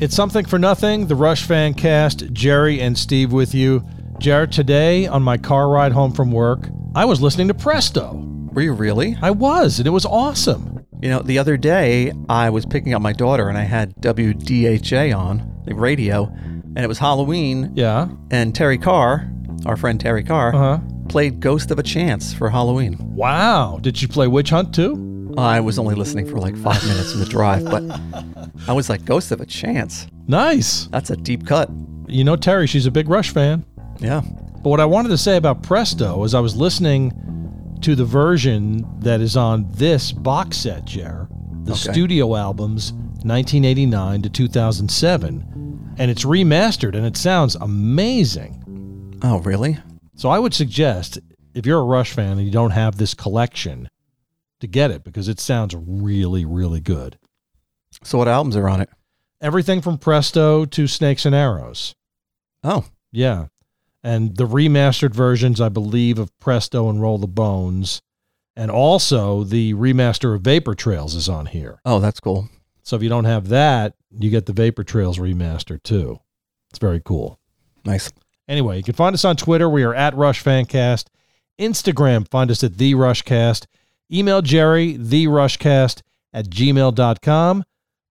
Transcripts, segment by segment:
It's something for nothing. The Rush fan cast, Jerry and Steve with you. Jared, today on my car ride home from work, I was listening to Presto. Were you really? I was, and it was awesome. You know, the other day I was picking up my daughter and I had WDHA on the radio, and it was Halloween. Yeah. And Terry Carr, our friend Terry Carr, Uh huh. played Ghost of a Chance for Halloween. Wow. Did you play Witch Hunt too? I was only listening for like five minutes in the drive, but I was like, Ghost of a Chance? Nice. That's a deep cut. You know Terry, she's a big Rush fan. Yeah. But what I wanted to say about Presto is I was listening to the version that is on this box set, Jer, the Okay. studio albums 1989 to 2007, and it's remastered and it sounds amazing. Oh, really? So I would suggest if you're a Rush fan and you don't have this collection, to get it because it sounds really, really good. So, what albums are on it? Everything from Presto to Snakes and Arrows. Oh, Yeah. And the remastered versions, I believe, of Presto and Roll the Bones. And also the remaster of Vapor Trails is on here. oh, that's cool. So if you don't have that, you get the Vapor Trails remaster too. It's very cool. Nice. Anyway, you can find us on Twitter. We are at Rush Fancast. Instagram, find us at The Rushcast. Email Jerry, TheRushcast at gmail.com.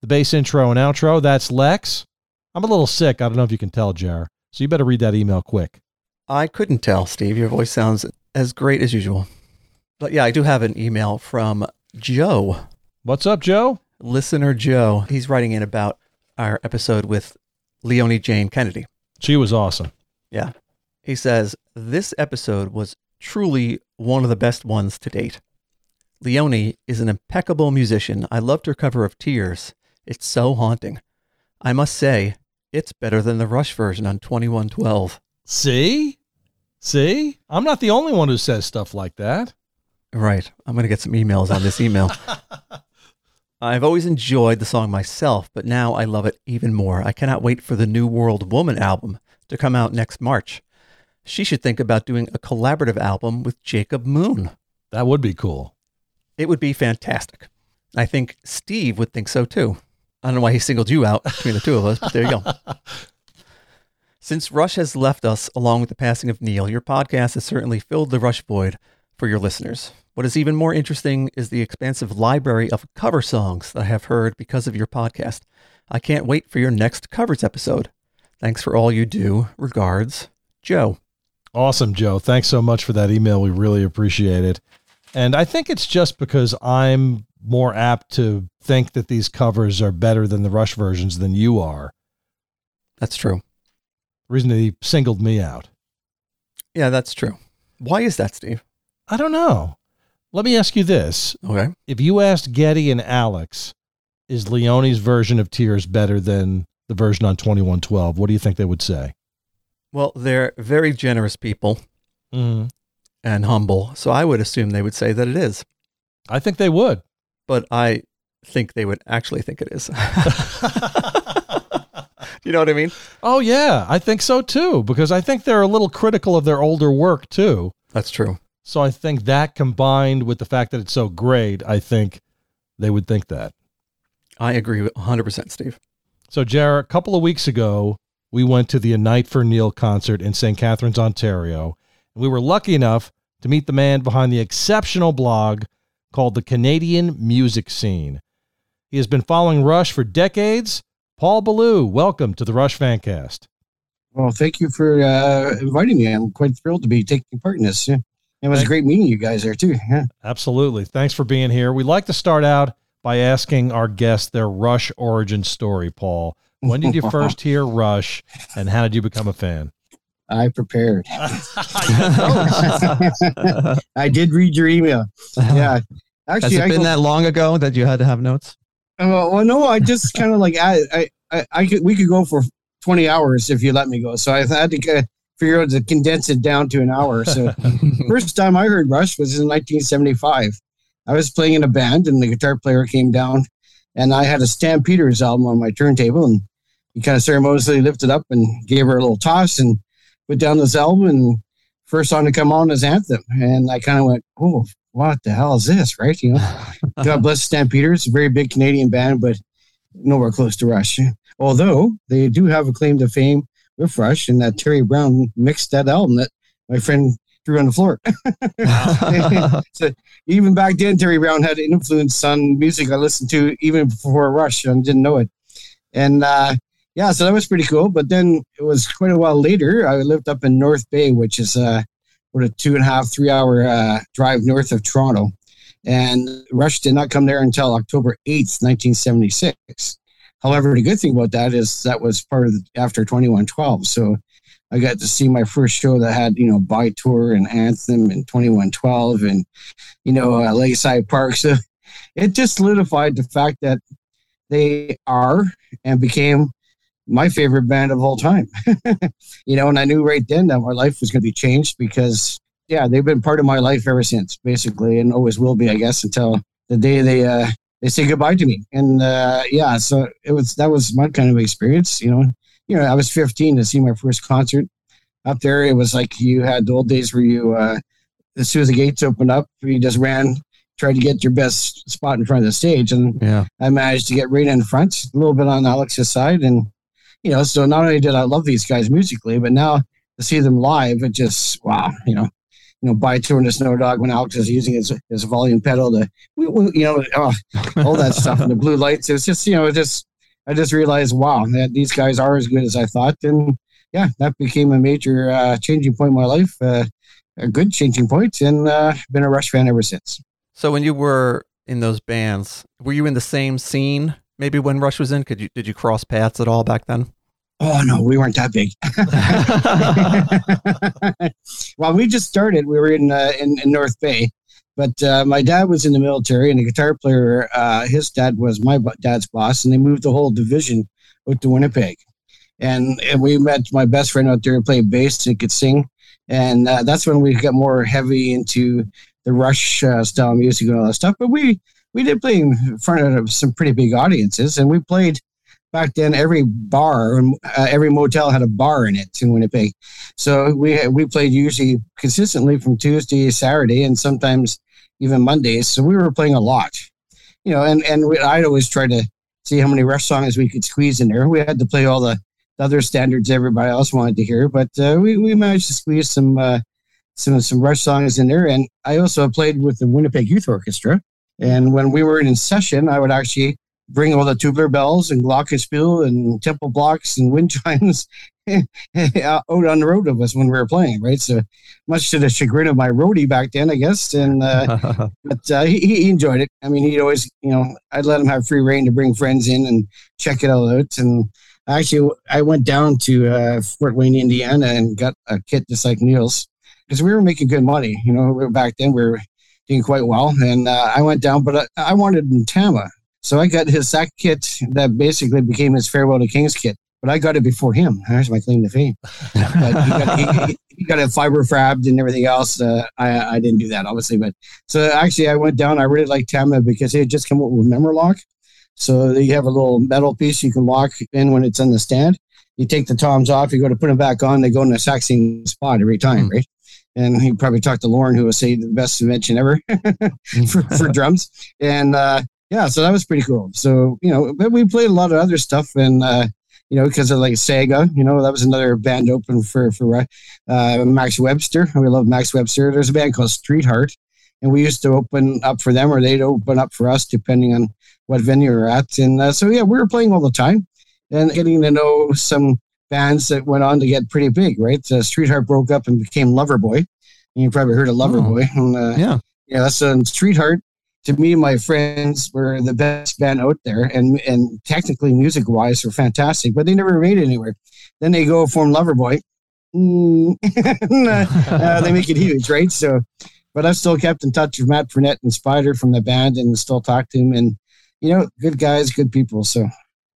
The bass intro and outro, that's Lex. I'm a little sick. I don't know if you can tell, Jer. So you better read that email quick. I couldn't tell, Steve. Your voice sounds as great as usual. But yeah, I do have an email from Joe, What's up, Joe? listener Joe. He's writing in about our episode with Leonie Jane Kennedy. She was awesome. Yeah. He says, This episode was truly one of the best ones to date. Leonie is an impeccable musician. I loved her cover of Tears. It's so haunting. I must say, it's better than the Rush version on 2112. See? See? I'm not the only one who says stuff like that. Right. I'm going to get some emails on this email. I've always enjoyed the song myself, but now I love it even more. I cannot wait for the New World Woman album to come out next March. She should think about doing a collaborative album with Jacob Moon. That would be cool. It would be fantastic. I think Steve would think so too. I don't know why he singled you out between the two of us, but there you go. Since Rush has left us along with the passing of Neil, your podcast has certainly filled the Rush void for your listeners. What is even more interesting is the expansive library of cover songs that I have heard because of your podcast. I can't wait for your next covers episode. Thanks for all you do. Regards, Joe. Awesome, Joe. Thanks so much for that email. We really appreciate it. And I think it's just because I'm more apt to think that these covers are better than the Rush versions than you are. That's true. The reason that he singled me out. Yeah, that's true. Why is that, Steve? I don't know. Let me ask you this. Okay. If you asked Geddy and Alex, is Leonie's version of Tears better than the version on 2112? What do you think they would say? Well, they're very generous people Mm, and humble, so I would assume they would say that it is. I think they would. But I think they would actually think it is. you know what I mean? Oh, yeah. I think so too, because I think they're a little critical of their older work too. That's true. So I think that combined with the fact that it's so great, I think they would think that. I agree with 100%, Steve. So, Jared, a couple of weeks ago, we went to the A Night for Neil concert in St. Catharines, Ontario. And we were lucky enough to meet the man behind the exceptional blog called The Canadian Music Scene. He has been following Rush for decades. Paul Ballou, welcome to the Rush Fancast. Well, thank you for uh, inviting me. I'm quite thrilled to be taking part in this. Yeah. It was a great meeting you guys there too. Yeah. Absolutely. Thanks for being here. We like to start out by asking our guests their Rush origin story, Paul. When did you first hear Rush and how did you become a fan? I prepared. I did read your email. Yeah. Has Actually, it I been go- that long ago that you had to have notes? Uh, well, no, I just kind of like I, I, I, I could we could go for twenty hours if you let me go. So I had to uh, figure out to condense it down to an hour. So first time I heard Rush was in 1975. I was playing in a band, and the guitar player came down, and I had a Stampeders album on my turntable, and he kind of ceremoniously lifted up and gave her a little toss and put down this album. And first song to come on is Anthem, and I kind of went, "Oh, what the hell is this?" Right? You know. God bless Stampeders, a very big Canadian band, but nowhere close to Rush. Although they do have a claim to fame with Rush, and that Terry Brown mixed that album that my friend threw on the floor. so even back then, Terry Brown had an influence on music I listened to even before Rush and didn't know it. And uh, yeah, so that was pretty cool. But then it was quite a while later. I lived up in North Bay, which is uh, what a two and a half, three hour uh, drive north of Toronto. And Rush did not come there until October 8th, 1976. However, the good thing about that is that was part of the, after 2112. So I got to see my first show that had, you know, By-Tor and Anthem and 2112 and, you know, uh, Lakeside Park. So it just solidified the fact that they are and became my favorite band of all time. you know, and I knew right then that my life was going to be changed because, yeah, they've been part of my life ever since, basically, and always will be, I guess, until the day they uh, they say goodbye to me. And uh, yeah, so it was that was my kind of experience. You know, you know, I was 15 to see my first concert up there. It was like you had the old days where you, uh, as soon as the gates opened up, you just ran, tried to get your best spot in front of the stage. And Yeah. I managed to get right in front, a little bit on Alex's side. And, you know, so not only did I love these guys musically, but now to see them live, it just, wow, you know, you know, By-Tor and the Snow Dog when Alex is using his, his volume pedal to, you know, oh, all that stuff and the blue lights. It's just, you know, it just, I just realized, wow, that these guys are as good as I thought. And yeah, that became a major uh, changing point in my life, uh, a good changing point, and uh, been a Rush fan ever since. So when you were in those bands, were you in the same scene? Maybe when Rush was in, could you did you cross paths at all back then? Oh no, we weren't that big. well, we just started. We were in uh, in, in North Bay, but uh, my dad was in the military, and the guitar player, uh, his dad was my dad's boss, and they moved the whole division out to Winnipeg. And, and we met my best friend out there who played bass and could sing, and uh, that's when we got more heavy into the Rush uh, style music and all that stuff. But we we did play in front of some pretty big audiences, and we played back then every bar uh, every motel had a bar in it in winnipeg. So we we played usually consistently from tuesday saturday and sometimes even mondays. So we were playing a lot. You know and and we, i'd always try to see how many rush songs we could squeeze in there. We had to play all the, the other standards everybody else wanted to hear but uh, we, we managed to squeeze some uh, some some rush songs in there. And i also played with the winnipeg youth orchestra and when we were in session i would actually bring all the tubular bells and glockenspiel and temple blocks and wind chimes out on the road with us when we were playing, right? So much to the chagrin of my roadie back then, I guess. And uh, but uh, he, he enjoyed it. I mean, he'd always, you know, I'd let him have free reign to bring friends in and check it all out. And actually, I went down to uh, Fort Wayne, Indiana, and got a kit just like Neil's because we were making good money. You know, back then we were doing quite well. And uh, I went down, but I, I wanted in Tama. So I got his sack kit that basically became his farewell to Kings kit. But I got it before him. There's my claim to fame. But he got, he, he got it fiber frabbed and everything else. Uh, I, I didn't do that, obviously. But so actually, I went down. I really liked Tama because it had just come up with Lock. So you have a little metal piece you can lock in when it's on the stand. You take the toms off, you go to put them back on. They go in the exact same spot every time, right? And he probably talked to Lauren, who was say the best invention ever for, for drums. And uh, yeah, so that was pretty cool. So you know, but we played a lot of other stuff, and uh, you know, because of like Saga, you know, that was another band open for for uh, Max Webster. We love Max Webster. There's a band called Street Heart, and we used to open up for them, or they'd open up for us, depending on what venue we're at. And uh, so yeah, we were playing all the time, and getting to know some bands that went on to get pretty big. Right, uh, Street Heart broke up and became Loverboy. And you probably heard of Loverboy. Oh, and, uh, yeah, yeah, that's um, Street Heart to me, my friends were the best band out there, and and technically, music wise, were fantastic. But they never made it anywhere. Then they go form Loverboy. Mm. uh, they make it huge, right? So, but I've still kept in touch with Matt Frenette and Spider from the band, and still talk to him. And you know, good guys, good people. So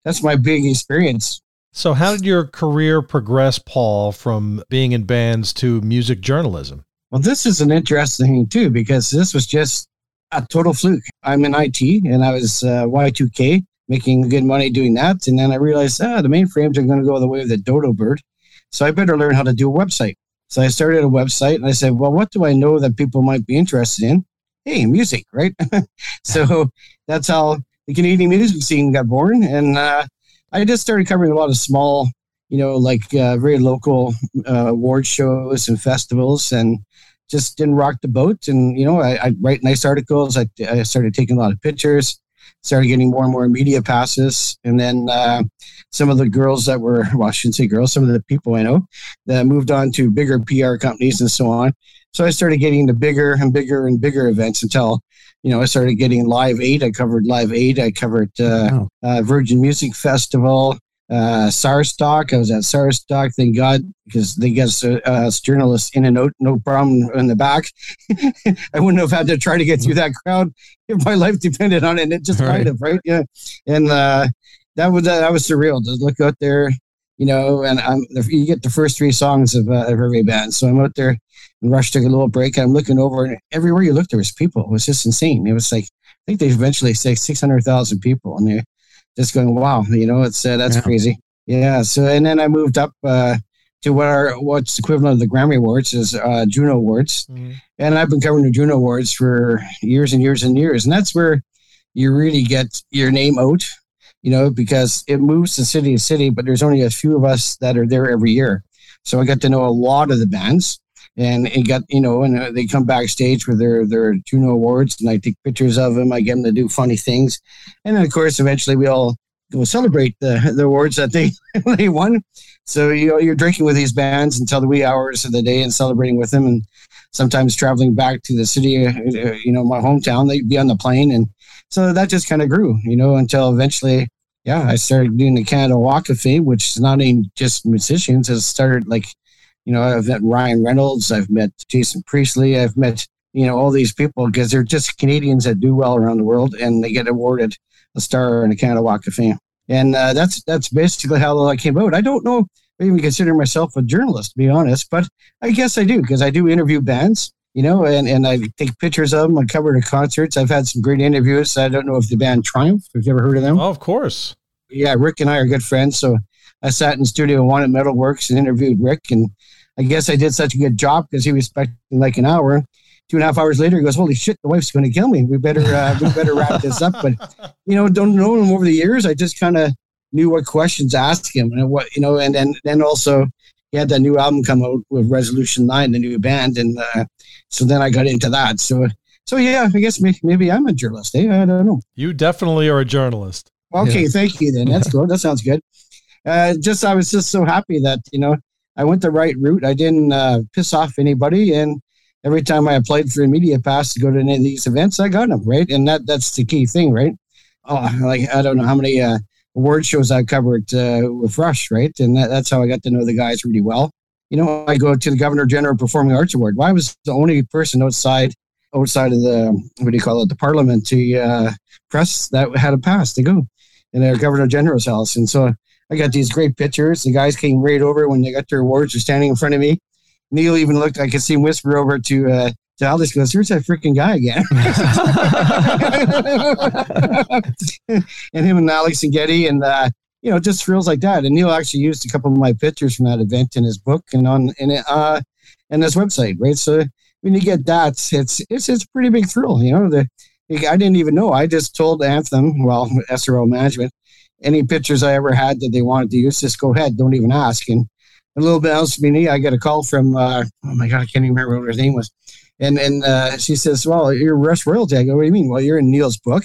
that's my big experience. So, how did your career progress, Paul, from being in bands to music journalism? Well, this is an interesting thing too, because this was just a total fluke. I'm in IT and I was uh, Y2K making good money doing that. And then I realized, ah, the mainframes are going to go the way of the dodo bird. So I better learn how to do a website. So I started a website and I said, well, what do I know that people might be interested in? Hey, music, right? so that's how the Canadian music scene got born, and uh, I just started covering a lot of small, you know, like uh, very local uh, award shows and festivals, and just didn't rock the boat. And you know, I, I write nice articles. I, I started taking a lot of pictures started getting more and more media passes. And then uh, some of the girls that were, well, I shouldn't say girls, some of the people I know that moved on to bigger PR companies and so on. So I started getting the bigger and bigger and bigger events until, you know, I started getting Live Eight. I covered Live Eight. I covered uh, wow. uh, Virgin Music Festival uh, SARStock. I was at SARStock. Thank God, because they get us, uh, us journalists in and out, no problem in the back. I wouldn't have had to try to get through that crowd if my life depended on it. And it just right. kind of, right? Yeah. And uh, that was that was surreal to look out there, you know. And I'm, you get the first three songs of, uh, of every band. So I'm out there, and Rush took a little break. I'm looking over, and everywhere you look, there was people. It was just insane. It was like I think they eventually say six hundred thousand people, and they're just going, wow, you know, it's uh, that's yeah. crazy. Yeah. So and then I moved up uh, to what are what's equivalent of the Grammy Awards is uh, Juno Awards, mm-hmm. and I've been covering the Juno Awards for years and years and years, and that's where you really get your name out, you know, because it moves to city to city, but there's only a few of us that are there every year. So I got to know a lot of the bands and it got you know and uh, they come backstage with their their Juno awards and I take pictures of them I get them to do funny things. And then of course eventually we all go celebrate the the awards that they they won. So you know you're drinking with these bands until the wee hours of the day and celebrating with them and sometimes traveling back to the city uh, uh, you know my hometown they'd be on the plane and so that just kind of grew you know until eventually yeah I started doing the Canada Walk of Fame which is not even just musicians it started like you know, I've met Ryan Reynolds, I've met Jason Priestley, I've met, you know, all these people because they're just Canadians that do well around the world and they get awarded a star in the Canada Walk of Fame. And uh, that's that's basically how I came out. I don't know I even consider myself a journalist, to be honest, but I guess I do because I do interview bands, you know, and, and I take pictures of them. I cover the concerts. I've had some great interviews. I don't know if the band Triumph, have you ever heard of them? Oh, of course. Yeah, Rick and I are good friends. So I sat in studio one at Metalworks and interviewed Rick, and I guess I did such a good job because he was expecting like an hour. Two and a half hours later, he goes, "Holy shit, the wife's going to kill me. We better uh, we better wrap this up." But you know, don't know him over the years. I just kind of knew what questions to ask him and what you know, and then then also he had that new album come out with Resolution Nine, the new band, and uh, so then I got into that. So so yeah, I guess maybe, maybe I'm a journalist. Eh? I don't know. You definitely are a journalist. Okay, yeah. thank you. Then that's good. That sounds good. Uh, just I was just so happy that you know I went the right route. I didn't uh, piss off anybody, and every time I applied for a media pass to go to any of these events, I got them right, and that that's the key thing, right? Oh, like I don't know how many uh, award shows I covered uh, with Rush, right, and that, that's how I got to know the guys really well. You know, I go to the Governor General Performing Arts Award. Why well, was the only person outside outside of the what do you call it, the Parliament, to uh, press that had a pass to go in their Governor General's house, and so I got these great pictures. The guys came right over when they got their awards. They're standing in front of me. Neil even looked. I could see him whisper over to uh, Alex. Goes, "Here's that freaking guy again." and him and Alex and Geddy and uh, you know just thrills like that. And Neil actually used a couple of my pictures from that event in his book and on in uh in his website. Right, so when you get that, it's it's it's a pretty big thrill. You know, the I didn't even know. I just told Anthem, well, SRO management, any pictures I ever had that they wanted to use, just go ahead. Don't even ask. And a little bit else me, I got a call from, uh, oh my God, I can't even remember what her name was. And and uh, she says, well, you're Rush Royalty. I go, what do you mean? Well, you're in Neil's book.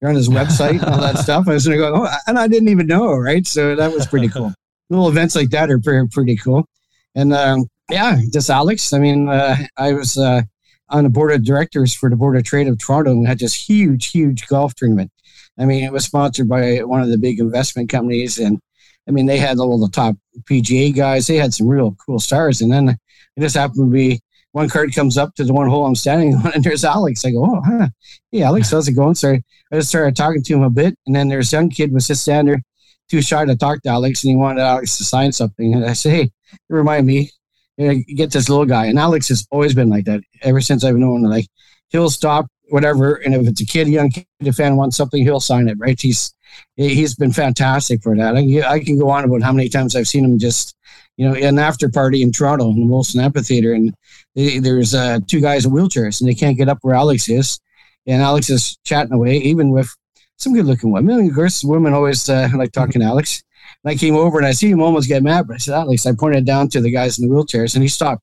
You're on his website and all that stuff. I was going to go, oh, and I didn't even know, right? So that was pretty cool. Little events like that are pretty, pretty cool. And um, yeah, just Alex. I mean, uh, I was uh, on the board of directors for the Board of Trade of Toronto and had this huge, huge golf tournament. I mean, it was sponsored by one of the big investment companies, and I mean, they had all the top PGA guys. They had some real cool stars, and then it just happened to be one card comes up to the one hole I'm standing on, and there's Alex. I go, oh, huh. hey, Alex, how's it going? So I just started talking to him a bit, and then there's a young kid was just standing there, too shy to talk to Alex, and he wanted Alex to sign something. And I said, hey, remind me, get this little guy. And Alex has always been like that ever since I've known. Like he'll stop whatever. And if it's a kid, a young kid, a fan wants something, he'll sign it, right? He's he's been fantastic for that. I can go on about how many times I've seen him just, you know, an after party in Toronto in the Molson Amphitheater, and they, there's uh, two guys in wheelchairs, and they can't get up where Alex is, and Alex is chatting away, even with some good looking women. Of course, women always uh, like talking to Alex. And I came over and I see him almost get mad, but I said, Alex, I pointed down to the guys in the wheelchairs and he stopped.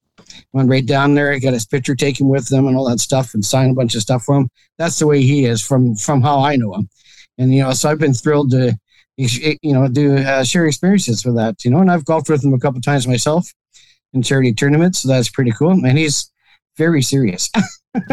Went right down there, got his picture taken with them and all that stuff and signed a bunch of stuff for him. That's the way he is from from how I know him. And you know, so I've been thrilled to you know do uh, share experiences with that. You know, and I've golfed with him a couple times myself in charity tournaments, so that's pretty cool. And he's very serious.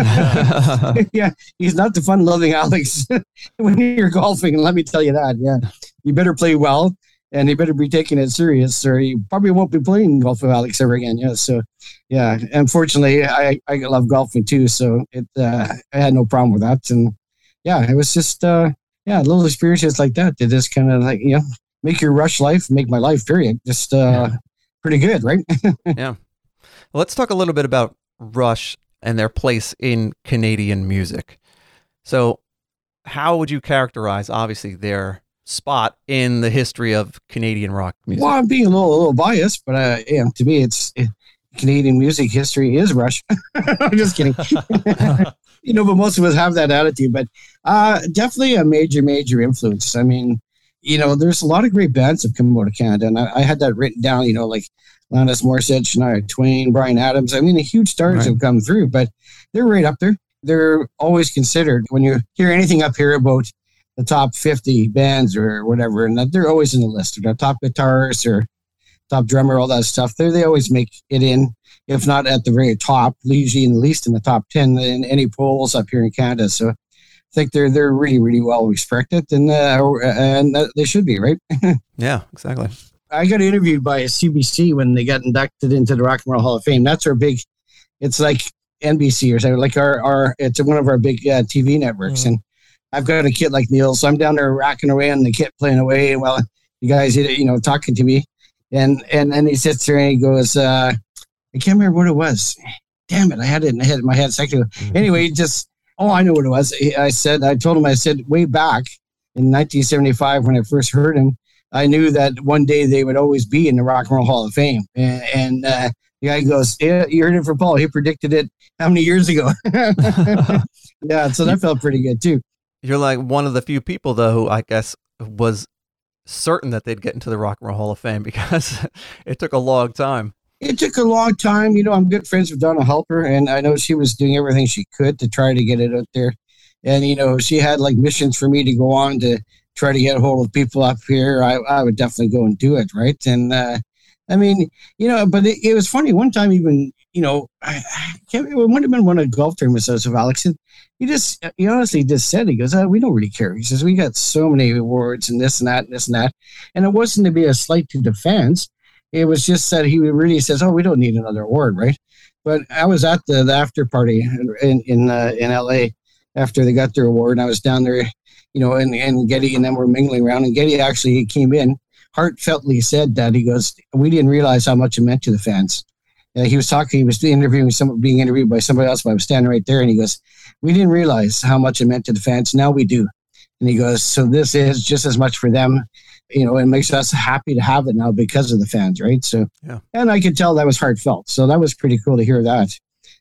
yeah, he's not the fun-loving Alex when you're golfing. Let me tell you that. Yeah, you better play well, and you better be taking it serious, or you probably won't be playing golf with Alex ever again. Yeah, so yeah, unfortunately, I I love golfing too, so it uh, I had no problem with that, and yeah, it was just uh, yeah, little experiences like that that just kind of like you know make your rush life, make my life. Period. Just uh, yeah. pretty good, right? yeah. Well, let's talk a little bit about Rush and their place in Canadian music. So, how would you characterize, obviously, their spot in the history of Canadian rock music? Well, I'm being a little, a little biased, but uh, yeah, to me, it's it, Canadian music history is Rush. I'm just kidding. you know, but most of us have that attitude. But uh, definitely a major, major influence. I mean, you know, there's a lot of great bands that come out of Canada, and I, I had that written down. You know, like Alanis Morissette, Shania Twain, Bryan Adams. I mean, the huge stars right. have come through, but they're right up there. They're always considered when you hear anything up here about the top 50 bands or whatever, and they're always in the list. Or the top guitarist or top drummer, all that stuff. They they always make it in, if not at the very top, usually in the least in the top 10 in any polls up here in Canada. So I think they're they're really really well respected, and uh, and they should be right. yeah, exactly. I got interviewed by a CBC when they got inducted into the Rock and Roll Hall of Fame. That's our big. It's like NBC or something like our our. It's one of our big uh, TV networks, mm. and I've got a kid like Neil, so I'm down there racking away on the kit, playing away while you guys, you know, talking to me, and and and he sits there and he goes, uh, I can't remember what it was. Damn it, I had it in, head, in my head a second ago. Mm-hmm. Anyway, just oh, I know what it was. I said, I told him, I said way back in 1975 when I first heard him. I knew that one day they would always be in the Rock and Roll Hall of Fame. And, and uh, the guy goes, "Yeah, you heard it from Paul. He predicted it how many years ago?" yeah, so that felt pretty good too. You're like one of the few people, though, who I guess was certain that they'd get into the Rock and Roll Hall of Fame because it took a long time. It took a long time. You know, I'm good friends with Donna Halper, and I know she was doing everything she could to try to get it out there. And you know, she had like missions for me to go on to try to get a hold of people up here, I, I would definitely go and do it, right? And uh, I mean, you know, but it, it, was funny. One time, even you know, I, I can't. It might have been one of the golf tournaments of Alex. And he just, he honestly just said, he goes, oh, "We don't really care." He says, "We got so many awards and this and that and this and that," and it wasn't to be a slight to defense. It was just that he really says, "Oh, we don't need another award, right?" But I was at the, the after party in in uh, in L.A. after they got their award, and I was down there you know, and, and Geddy and them were mingling around. And Geddy actually came in, heartfeltly said that he goes, We didn't realize how much it meant to the fans. Uh, he was talking, he was interviewing someone, being interviewed by somebody else, but I was standing right there. And he goes, We didn't realize how much it meant to the fans. Now we do. And he goes, So this is just as much for them. You know, it makes us happy to have it now because of the fans, right? So, yeah. and I could tell that was heartfelt. So that was pretty cool to hear that.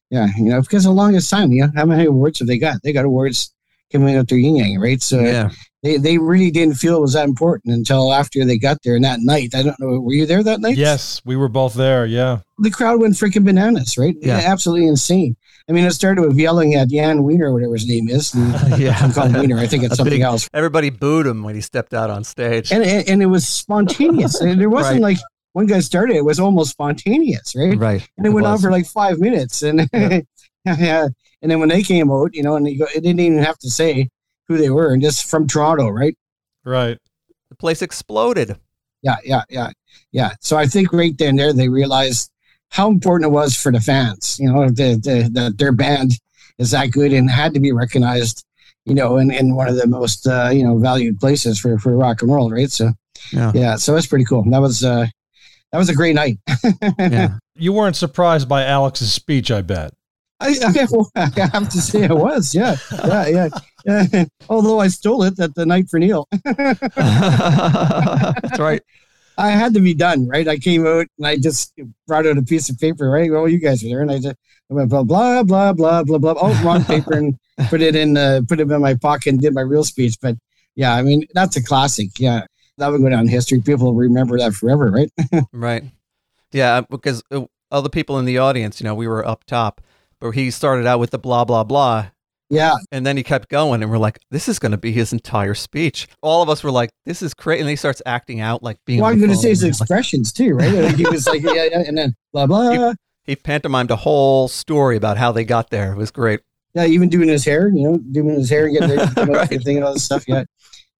Yeah, you know, because the longest time, you know, how many awards have they got? They got awards coming up their yin yang, right? So yeah. they, they really didn't feel it was that important until after they got there. And that night, I don't know, were you there that night? Yes, we were both there. Yeah. The crowd went freaking bananas, right? Yeah. Absolutely insane. I mean, it started with yelling at Jan Wiener, whatever his name is. yeah. I'm calling Wiener. I think it's something big, else. Everybody booed him when he stepped out on stage. And, and, and it was spontaneous. there wasn't right. like, one guy started, it was almost spontaneous, right? Right. And it, it went was. on for like five minutes. And yeah. yeah. And then when they came out, you know, and go, it didn't even have to say who they were, and just from Toronto, right? Right. The place exploded. Yeah, yeah, yeah, yeah. So I think right then there they realized how important it was for the fans. You know, that the, the, their band is that good and had to be recognized. You know, in, in one of the most uh, you know valued places for for rock and roll, right? So yeah, yeah. So it's pretty cool. That was uh, that was a great night. yeah. You weren't surprised by Alex's speech, I bet. I, I, have to say I was, yeah, yeah, yeah. Although I stole it at the night for Neil. That's right. I had to be done, right? I came out and I just brought out a piece of paper, right? Well, you guys are there, and I just I went blah blah blah blah blah blah. Oh, wrong paper, and put it in, uh, put it in my pocket and did my real speech. But yeah, I mean that's a classic. Yeah, that would go down in history. People will remember that forever, right? right. Yeah, because uh, other people in the audience, you know, we were up top, but he started out with the blah blah blah, yeah, and then he kept going, and we're like, this is going to be his entire speech. All of us were like, this is crazy. and he starts acting out like being. well, I'm going to say his expressions too, right? Like, he was like, yeah, yeah, and then blah blah. He pantomimed a whole story about how they got there. It was great. Yeah, even doing his hair, you know, doing his hair and getting know, Right. thinking all this stuff. Yeah,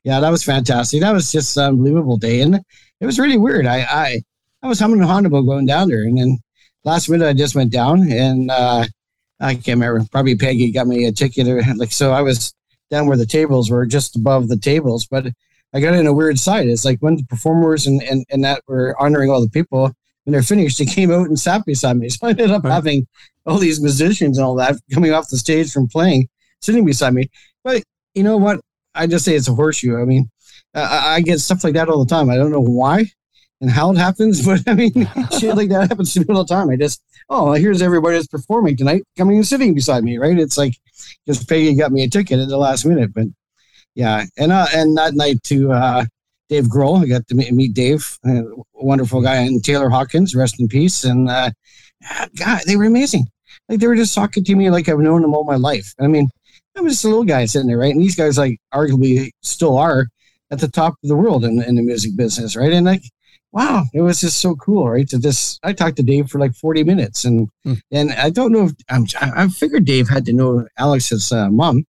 yeah, that was fantastic. That was just an unbelievable day, and it was really weird. I I, I was humming a Honda going down there, and then last minute I just went down, and uh, I can't remember. Probably Peggy got me a ticket, or like so. I was down where the tables were, just above the tables, but I got in a weird side. It's like when the performers and and and that were honoring all the people. When they're finished, they came out and sat beside me. So I ended up Right. having all these musicians and all that coming off the stage from playing, sitting beside me. But you know what? I just say it's a horseshoe. I mean, I, I I get stuff like that all the time. I don't know why and how it happens, but I mean, shit like that happens to me all the time. I just, oh, here's everybody that's performing tonight coming and sitting beside me, right? It's like just Peggy got me a ticket at the last minute, but yeah, and uh, and that night to uh, Dave Grohl, I got to meet, Dave, a wonderful guy, and Taylor Hawkins, rest in peace, and uh, God, they were amazing. Like they were just talking to me like I've known them all my life. I mean, I was just a little guy sitting there, right? And these guys, like, arguably still are at the top of the world in, in the music business, right? And like, wow, it was just so cool, right? To just, I talked to Dave for like 40 minutes, and Hmm. and I don't know if I'm, I figured Dave had to know Alex's uh, mom,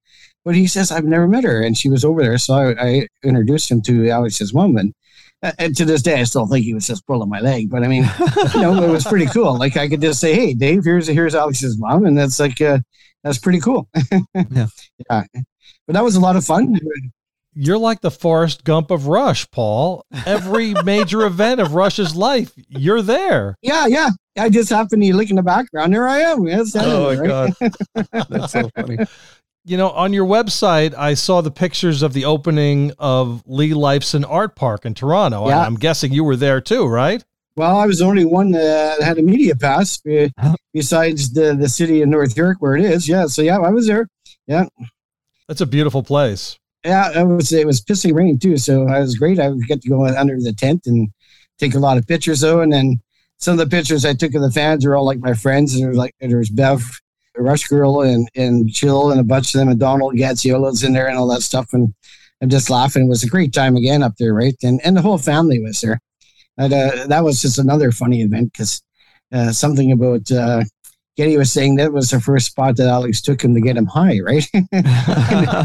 but he says I've never met her, and she was over there, so I, I introduced him to Alex's mom, and. uh, And to this day, I still think he was just pulling my leg. But I mean, you know, it was pretty cool. Like I could just say, "Hey, Dave, here's here's Alex's mom," and that's like, uh, that's pretty cool. Yeah. yeah. But that was a lot of fun. You're like the Forrest Gump of Rush, Paul. Every major event of Rush's life, you're there. Yeah, yeah. I just happened to look in the background. There I am. Standing Oh my right? god, that's so funny. You know, on your website, I saw the pictures of the opening of Lee Lifeson Art Park in Toronto. Yeah. I'm guessing you were there too, right? Well, I was the only one that had a media pass besides the the city of North York where it is. Yeah, so yeah, I was there. Yeah. That's a beautiful place. Yeah, it was it was pissing rain too, so I was great. I get to go under the tent and take a lot of pictures though, and then some of the pictures I took of the fans are all like my friends. There was like there's Bev, Rush Girl, and and Chill, and a bunch of them, and Donald Gaziola's in there and all that stuff, and I'm just laughing. It was a great time again up there, right? And and the whole family was there. And, uh, that was just another funny event because uh, something about uh, Geddy was saying that was the first spot that Alex took him to get him high, right?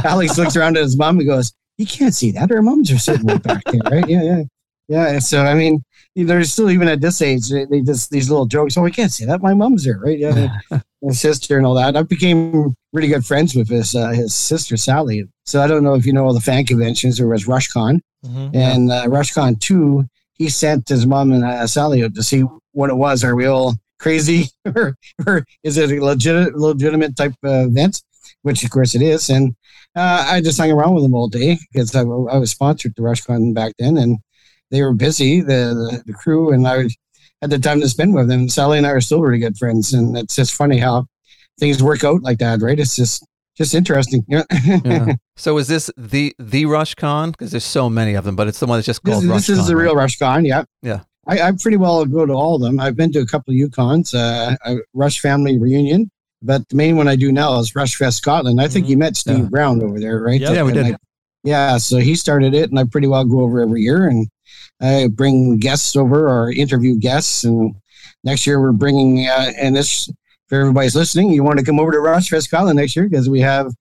Alex looks around at his mom and goes, "You can't see that. Our moms are sitting right back there, right? Yeah, yeah, yeah." So I mean, there's still even at this age, they, just these little jokes. Oh, I can't see that. My mom's there, right? Yeah, his sister and all that. I became really good friends with his uh, his sister Sally. So I don't know if you know all the fan conventions. There was RushCon Mhm. and uh, RushCon two. He sent his mom and uh, Sally out to see what it was. Are we all crazy, or, or is it a legit legitimate type of event? Which of course it is. And uh, I just hung around with them all day because I, I was sponsored to RushCon back then, and they were busy, the the, the crew, and I had the time to spend with them. Sally and I are still really good friends, and it's just funny how things work out like that, right? It's just just interesting. Yeah. So is this the the RushCon? Because there's so many of them, but it's the one that's just this, called this is RushCon, the right? real RushCon. Yeah. Yeah. I, I pretty well go to all of them. I've been to a couple of Yukons, uh, a Rush Family Reunion, but the main one I do now is Rush Fest Scotland. I think Mhm. you met Steve Yeah. Brown over there, right? Yeah, Yeah, we did. I- yeah, so he started it, and I pretty well go over every year, and I bring guests over or interview guests. And next year we're bringing, uh, and this for everybody's listening, you want to come over to Rush Fest Scotland next year because we have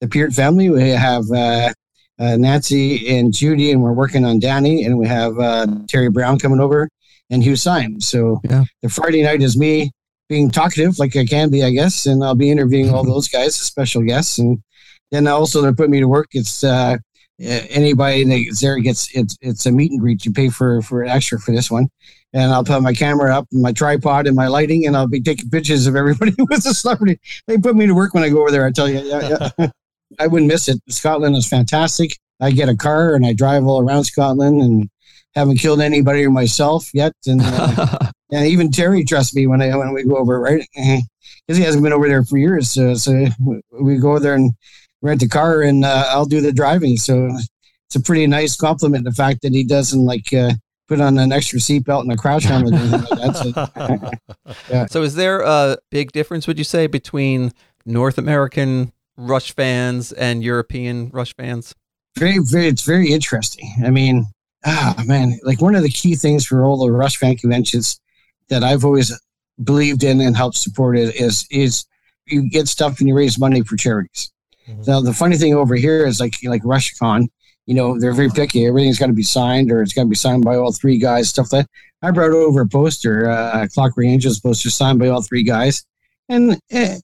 the Peart family, we have uh, uh, Nancy and Judy, and we're working on Danny, and we have uh, Terry Brown coming over and Hugh Syme. So Yeah. the Friday night is me being talkative, like I can be, I guess, and I'll be interviewing all those guys, special guests, and then also they put me to work. It's uh, anybody that's there gets it's it's a meet and greet. You pay for for an extra for this one, and I'll put my camera up, and my tripod, and my lighting, and I'll be taking pictures of everybody was a celebrity. They put me to work when I go over there. I tell you, yeah, yeah. I wouldn't miss it. Scotland is fantastic. I get a car and I drive all around Scotland and haven't killed anybody or myself yet. And uh, and even Terry trusts me when I when we go over, right? Because he hasn't been over there for years. So, so we go there and rent a car and uh, I'll do the driving. So it's a pretty nice compliment. The fact that he doesn't like uh, put on an extra seatbelt and a crouch helmet. like yeah. so, is there a big difference? Would you say between North American Rush fans and European Rush fans? Very, very. It's very interesting. I mean, ah, man, like one of the key things for all the Rush fan conventions that I've always believed in and helped support it is is you get stuff and you raise money for charities. Mm-hmm. Now the funny thing over here is like like RushCon, you know, they're very picky. Everything's got to be signed or it's got to be signed by all three guys. Stuff like that. I brought over a poster, uh, Clockwork Angels poster signed by all three guys, and eh,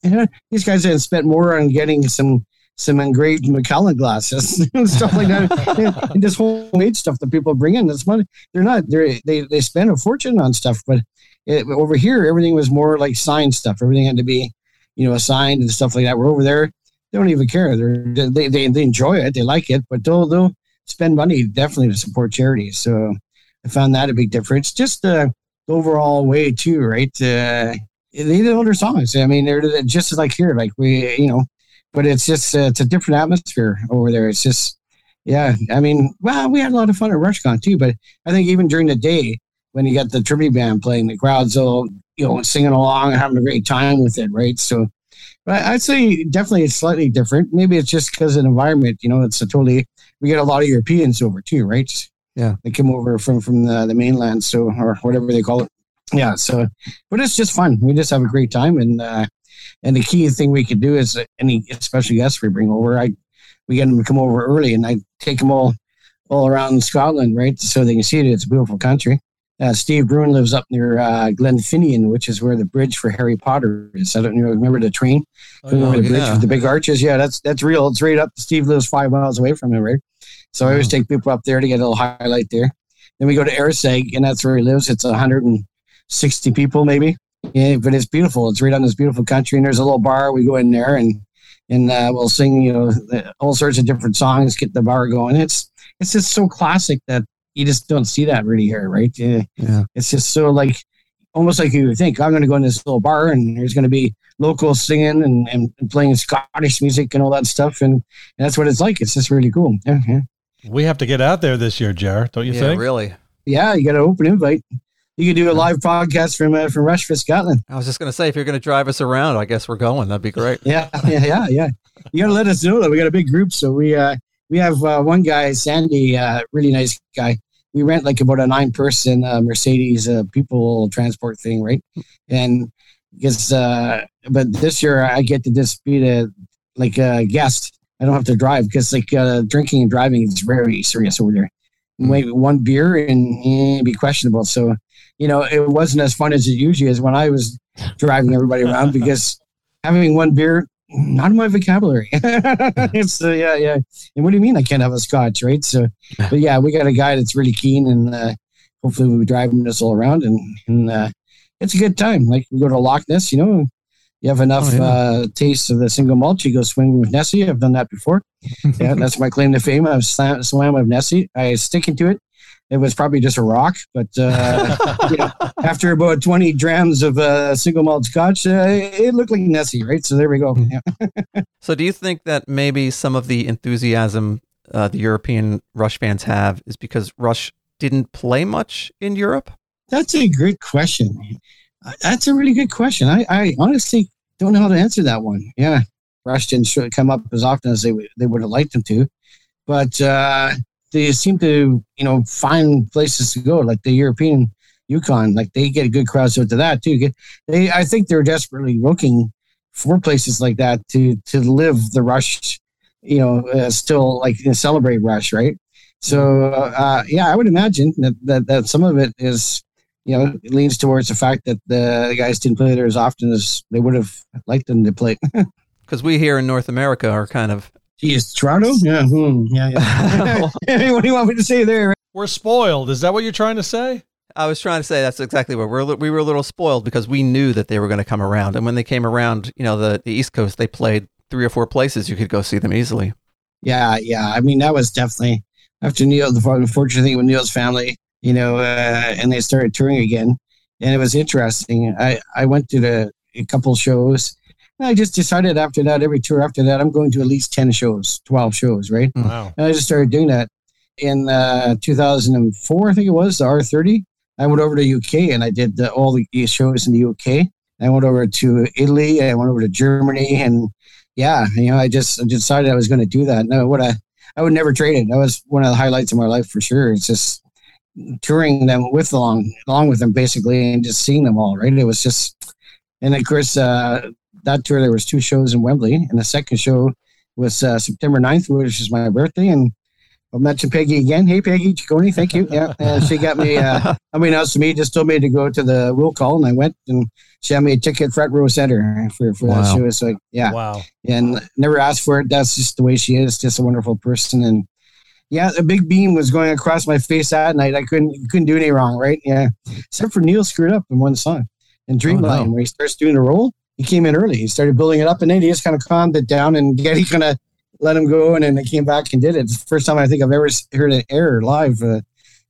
these guys had spent more on getting some some engraved Macallan glasses and stuff like that, and this homemade stuff that people bring in. That's money. They're not. They're, they they spend a fortune on stuff, but it, over here everything was more like signed stuff. Everything had to be, you know, signed and stuff like that. We're over there. They don't even care. They're, they they they enjoy it. They like it, but they'll they'll spend money definitely to support charities. So I found that a big difference. Just the overall way too, right? Uh, they know their songs. I mean, they're just like here, like we, you know, but it's just uh, it's a different atmosphere over there. It's just, yeah. I mean, well, we had a lot of fun at RushCon too, but I think even during the day when you got the tribute band playing, the crowd's all you know singing along and having a great time with it, right? So, but I'd say definitely it's slightly different. Maybe it's just because of the environment. You know, it's a totally we get a lot of Europeans over too, right? Yeah, they come over from from the, the mainland, so or whatever they call it. Yeah, so but it's just fun. We just have a great time, and uh, and the key thing we could do is any special guests we bring over, I we get them to come over early, and I take them all all around Scotland, right, so they can see it. It's a beautiful country. Uh, Steve Bruin lives up near uh, Glenfinnan, which is where the bridge for Harry Potter is. I don't know, remember the train, oh, remember the bridge yeah. with the big arches. Yeah, that's that's real. It's right up. Steve lives five miles away from it, right? So I always take people up there to get a little highlight there. Then we go to Arisaig, and that's where he lives. It's 160 people, maybe. Yeah, but it's beautiful. It's right on this beautiful country, and there's a little bar. We go in there and and uh, we'll sing, you know, all sorts of different songs, get the bar going. It's it's just so classic that you just don't see that really here, right? Yeah. It's just so like almost like you would think I'm going to go in this little bar and there's going to be locals singing and, and playing Scottish music and all that stuff, and, and that's what it's like. It's just really cool. Yeah, yeah. We have to get out there this year, Jar. Don't you yeah, think? Really? Yeah, you got an open invite. You can do a live podcast from uh, from Rush for Scotland. I was just going to say, if you're going to drive us around, I guess we're going. That'd be great. yeah, yeah, yeah, yeah. You got to let us know that we got a big group. So we uh we have uh, one guy, Sandy, uh, really nice guy. We rent like about a nine person uh, Mercedes uh, people transport thing, right? And because uh, but this year I get to just be the like a guest. I don't have to drive because like uh, drinking and driving is very serious over there. Hmm. Maybe one beer and be questionable. So you know, it wasn't as fun as it usually is when I was driving everybody around because having one beer, not in my vocabulary. it's uh, yeah, yeah. And what do you mean I can't have a scotch, right? So, but yeah, we got a guy that's really keen, and uh, hopefully we'll be driving us all around, and, and uh, it's a good time. Like we go to Loch Ness, you know, you have enough oh, yeah. uh, taste of the single malt, you go swing with Nessie. I've done that before. yeah, that's my claim to fame. I've slam, swam with Nessie. I sticking to it it was probably just a rock. But uh, you know, after about 20 drams of uh, single malt scotch, uh, it looked like Nessie, right? So there we go. Yeah. so do you think that maybe some of the enthusiasm uh, the European Rush fans have is because Rush didn't play much in Europe? That's a great question. That's a really good question. I, I honestly don't know how to answer that one. Yeah. Rush didn't come up as often as they, they would have liked them to. But uh, they seem to you know find places to go like the European Yukon like they get a good crowds out to that too. They I think they're desperately looking for places like that to to live the rush, you know, uh, still like celebrate rush, right? So uh, yeah, I would imagine that, that that some of it is you know it leans towards the fact that the guys didn't play there as often as they would have liked them to play. Because we here in North America are kind of Geez, Toronto? Yeah, hmm, yeah, yeah. what do you want me to say there? We're spoiled. Is that what you're trying to say? I was trying to say that's exactly what we're we were a little spoiled because we knew that they were going to come around, and when they came around, you know, the, the East Coast, they played three or four places you could go see them easily. Yeah, yeah. I mean, that was definitely after Neil. The unfortunate thing with Neil's family, you know, uh, and they started touring again, and it was interesting. I I went to the a couple shows And I just decided after that, every tour after that, I'm going to at least 10 shows, 12 shows, right? Hmm. Wow. And I just started doing that. in uh, 2004, I think it was the R30. I went over to UK and I did the, all the shows in the UK. I went over to Italy. I went over to Germany, and yeah, you know, I just I decided I was going to do that. No, what I I would never trade it. That was one of the highlights of my life for sure. It's just touring them with along along with them basically, and just seeing them all. Right, it was just, and of course, uh, that tour there was two shows in Wembley, and the second show was uh, September 9th, which is my birthday, and I'll mention Peggy again. Hey, Peggy Ciccone, thank you. Yeah, and she got me. Uh, I mean, else to me, just told me to go to the will call, and I went, and she had me a ticket front row center for for wow. that show. So yeah, wow, and never asked for it. That's just the way she is. Just a wonderful person, and yeah, a big beam was going across my face that night. I couldn't couldn't do any wrong, right? Yeah, except for Neil screwed up in one song, in Dreamline, oh, no. where he starts doing the roll. He came in early. He started building it up, and then he just kind of calmed it down, and Geddy kind of let him go, and then they came back and did it. It's the first time I think I've ever heard an error live uh,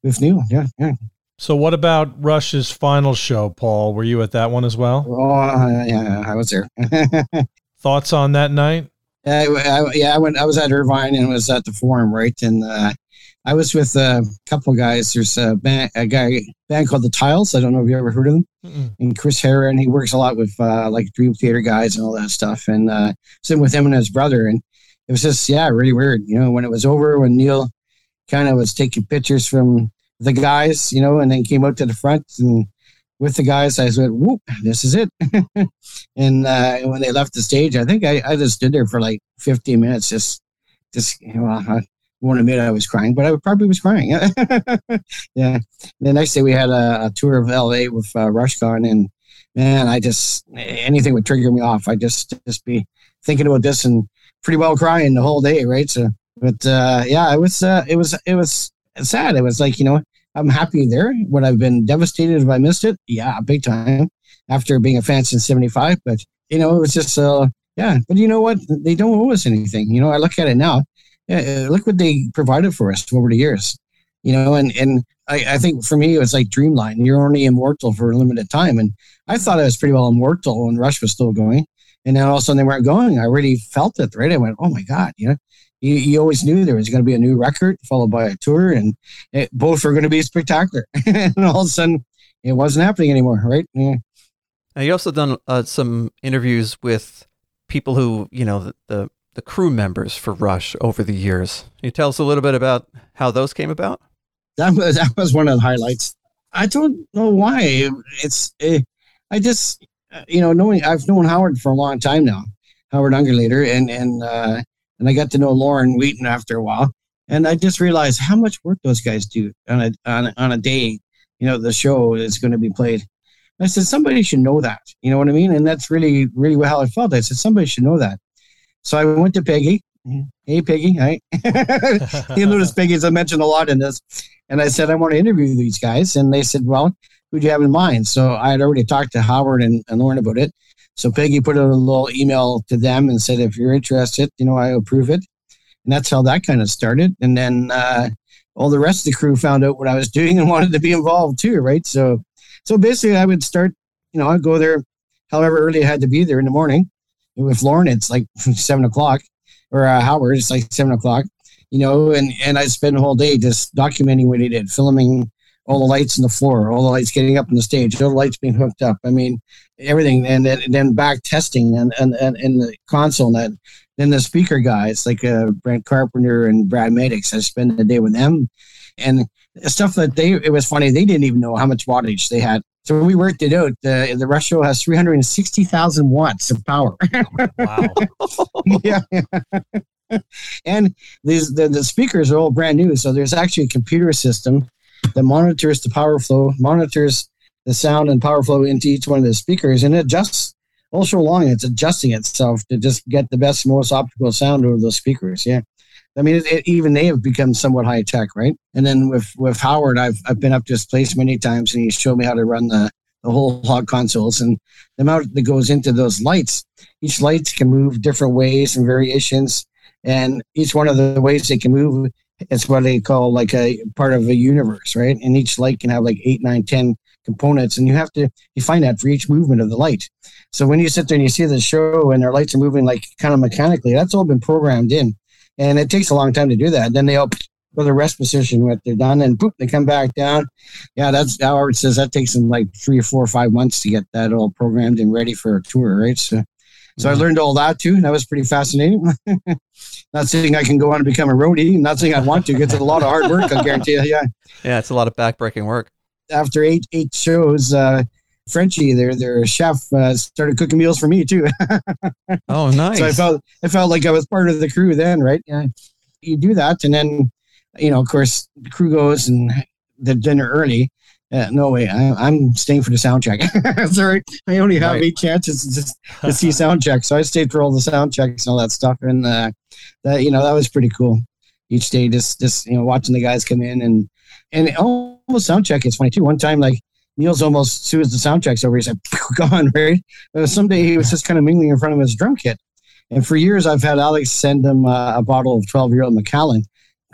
with Neil. Yeah, yeah. So, what about Rush's final show, Paul? Were you at that one as well? Oh, uh, yeah, I was there. Thoughts on that night? I, I, yeah, I went. I was at Irvine and was at the Forum, right? And uh, I was with a couple of guys. There's a, band, a guy band called the Tiles. I don't know if you ever heard of them. Mm-mm. And Chris Herin, he works a lot with uh, like Dream Theater guys and all that stuff. And uh, sitting with him and his brother, and it was just yeah, really weird. You know, when it was over, when Neil kind of was taking pictures from the guys, you know, and then came out to the front and with the guys, I said, "Whoop, this is it." and uh, when they left the stage, I think I, I just stood there for like 15 minutes, just just know, I won't admit I was crying, but I probably was crying. yeah. The next day we had a, a tour of LA with uh, RushCon, and man, I just anything would trigger me off. I just just be thinking about this and pretty well crying the whole day, right? So, but uh, yeah, it was uh, it was it was sad. It was like you know I'm happy there. Would I've been devastated if I missed it? Yeah, big time. After being a fan since '75, but you know it was just uh yeah. But you know what? They don't owe us anything. You know, I look at it now. Yeah, uh, look what they provided for us over the years. You know, and and I, I think for me it was like Dreamline. You're only immortal for a limited time, and I thought I was pretty well immortal when Rush was still going. And then all of a sudden they weren't going. I really felt it, right? I went, oh my God, you know, you, you always knew there was going to be a new record followed by a tour and it, both were going to be spectacular. and all of a sudden it wasn't happening anymore, right? Yeah. Now, you also done uh, some interviews with people who, you know, the, the, the crew members for Rush over the years. Can you tell us a little bit about how those came about? That was, that was one of the highlights. I don't know why. It's, it, eh, I just, you know, knowing I've known Howard for a long time now, Howard Ungerleider, and and uh, and I got to know Lorne Wheaton after a while, and I just realized how much work those guys do on a on on a day. You know, the show is going to be played. I said somebody should know that. You know what I mean? And that's really really how I felt. I said somebody should know that. So I went to Peggy. Hey Peggy, hi. you notice Peggy, as I mentioned a lot in this, and I said I want to interview these guys, and they said, well who do you have in mind? So I had already talked to Howard and, and Lorne about it. So Peggy put out a little email to them and said, if you're interested, you know, I approve it. And that's how that kind of started. And then uh, all the rest of the crew found out what I was doing and wanted to be involved too, right? So, so basically, I would start, you know, I'd go there however early I had to be there in the morning. With Lorne, it's like seven o'clock, or uh, Howard, it's like seven o'clock, you know, and and I spend the whole day just documenting what he did, filming all the lights on the floor, all the lights getting up on the stage, all the lights being hooked up. I mean, everything. And then, and then back testing and, and, and in the console. And then the speaker guys like uh, Brent Carpenter and Brad Madix, I spent the day with them. And stuff that they, it was funny, they didn't even know how much wattage they had. So we worked it out. The, the Rush Show has 360,000 watts of power. wow. yeah. and these the, the speakers are all brand new. So there's actually a computer system that monitors the power flow, monitors the sound and power flow into each one of the speakers, and it adjusts all show long. It's adjusting itself to just get the best, most optical sound over those speakers. Yeah. I mean, it, it, even they have become somewhat high tech, right? And then with with Howard, I've I've been up to his place many times, and he showed me how to run the the whole hog consoles and the amount that goes into those lights. Each light can move different ways and variations, and each one of the ways they can move it's what they call like a part of a universe, right? And each light can have like eight, nine, ten components, and you have to you find that for each movement of the light. So when you sit there and you see the show and their lights are moving like kind of mechanically, that's all been programmed in, and it takes a long time to do that. Then they all for the rest position what they're done, and boop, they come back down. Yeah, that's Howard says that takes them like three or four or five months to get that all programmed and ready for a tour, right? So, so I learned all that too. And that was pretty fascinating. not saying I can go on and become a roadie. Not saying I want to. It's a lot of hard work. I guarantee you. Yeah. Yeah, it's a lot of backbreaking work. After eight eight shows, uh, Frenchie, their their chef, uh, started cooking meals for me too. oh, nice. So I felt I felt like I was part of the crew then, right? Yeah. You do that, and then you know, of course, the crew goes and the dinner early. Uh, no way, I, am staying for the sound check. Sorry, I only have right. eight chances to, to see sound check, so I stayed for all the sound checks and all that stuff, and uh, that you know that was pretty cool. Each day, just just you know, watching the guys come in and and almost sound check is funny too. One time, like Neil's almost as soon as the sound check's over, he's like gone. Right. Uh, someday he was just kind of mingling in front of his drum kit, and for years I've had Alex send him uh, a bottle of twelve year old Macallan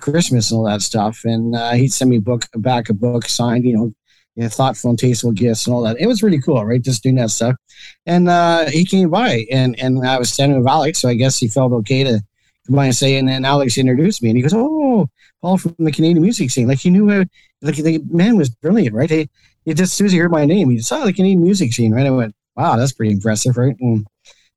Christmas and all that stuff. And uh, he'd send me a book, back a book signed, you know, you know, thoughtful and tasteful gifts and all that. It was really cool, right? Just doing that stuff. And uh, he came by and, and I was standing with Alex. So I guess he felt okay to come by and say, and then Alex introduced me and he goes, Oh, Paul from the Canadian music scene. Like he knew, like the man was brilliant, right? He, he just, as soon as he heard my name, he saw the Canadian music scene, right? I went, wow, that's pretty impressive, right? And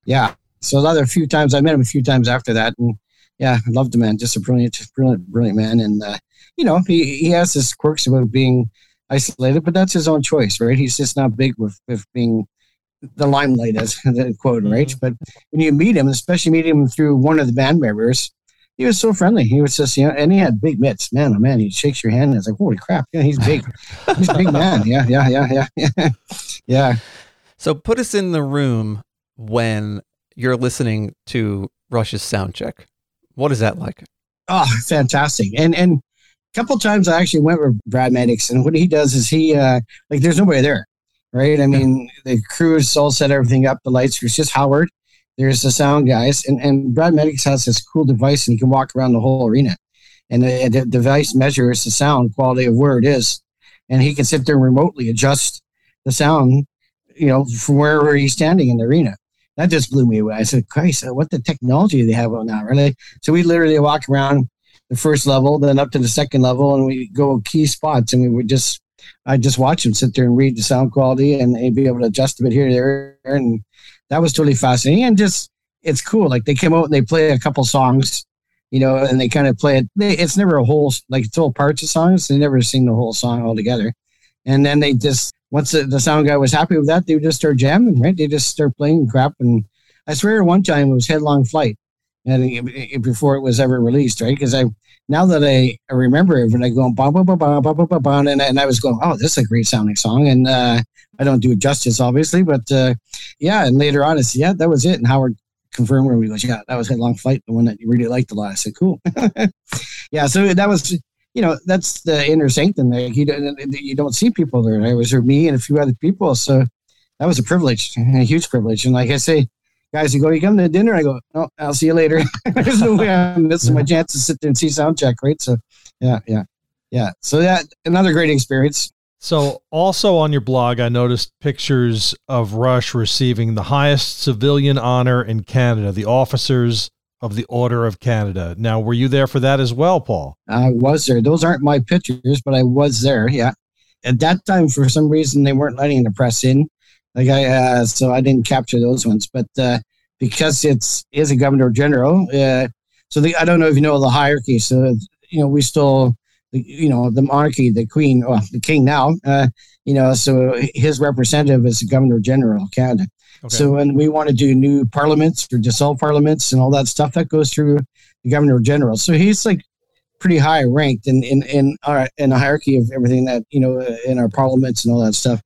yeah. So another few times, I met him a few times after that. And yeah, I loved the man. Just a brilliant, brilliant, brilliant man. And uh, you know, he he has his quirks about being isolated, but that's his own choice, right? He's just not big with with being the limelight, as the quote, right? Mm-hmm. But when you meet him, especially meet him through one of the band members, he was so friendly. He was just, you know, and he had big mitts. Man, oh man, he shakes your hand and it's like, holy crap, yeah, he's big. he's a big man. Yeah, yeah, yeah, yeah, yeah. So put us in the room when you're listening to Rush's sound check. What is that like? Oh, fantastic. And and couple times I actually went with Brad Madix, and what he does is he uh like there's nobody there. Right. I mean, the crews all set everything up, the lights, it's just Howard. There's the sound guys, and, and Brad Madix has this cool device and he can walk around the whole arena. And the, the device measures the sound quality of where it is. And he can sit there remotely adjust the sound, you know, from wherever he's standing in the arena that just blew me away. I said, Christ, what the technology they have on that, really? So we literally walk around the first level, then up to the second level, and we go key spots, and we would just, I just watch them sit there and read the sound quality, and they'd be able to adjust a bit here, there, and that was totally fascinating. And just, it's cool. Like they came out and they play a couple songs, you know, and they kind of play it. They, it's never a whole, like it's all parts of songs. They never sing the whole song all together. And then they just once the, the sound guy was happy with that, they would just start jamming, right? They just start playing crap. And I swear one time it was Headlong Flight and before it was ever released, right? Because I, now that I, I remember it, when I go, bum, bum, bum, bum, bum, bum, bum, and, and I was going, oh, this is a great sounding song. And uh, I don't do it justice, obviously, but uh, yeah. And later on, it's, yeah, that was it. And Howard confirmed where we goes, yeah, that was a long Flight, the one that you really liked a lot. I said, cool. yeah. So that was, you know, that's the inner sanctum there. You don't, you don't see people there. It was me and a few other people. So that was a privilege, a huge privilege. And like I say, guys, you go, you come to dinner. I go, no, I'll see you later. There's no way I'm missing my chance to sit there and see sound check, right? So, yeah, yeah, yeah. So that another great experience. So, also on your blog, I noticed pictures of Rush receiving the highest civilian honor in Canada, the Officers of the Order of Canada. Now, were you there for that as well, Paul? I was there. Those aren't my pictures, but I was there. Yeah. At that time, for some reason, they weren't letting the press in. Like I, uh, so I didn't capture those ones. But uh, because it's is a governor general, uh, so the, I don't know if you know the hierarchy. So you know, we still, you know, the monarchy, the queen, or the king now. Uh, you know, so his representative is the governor general of Canada. Okay. So when we want to do new parliaments or dissolve parliaments and all that stuff, that goes through the governor general. So he's like pretty high ranked in in in our in a hierarchy of everything that you know in our parliaments and all that stuff.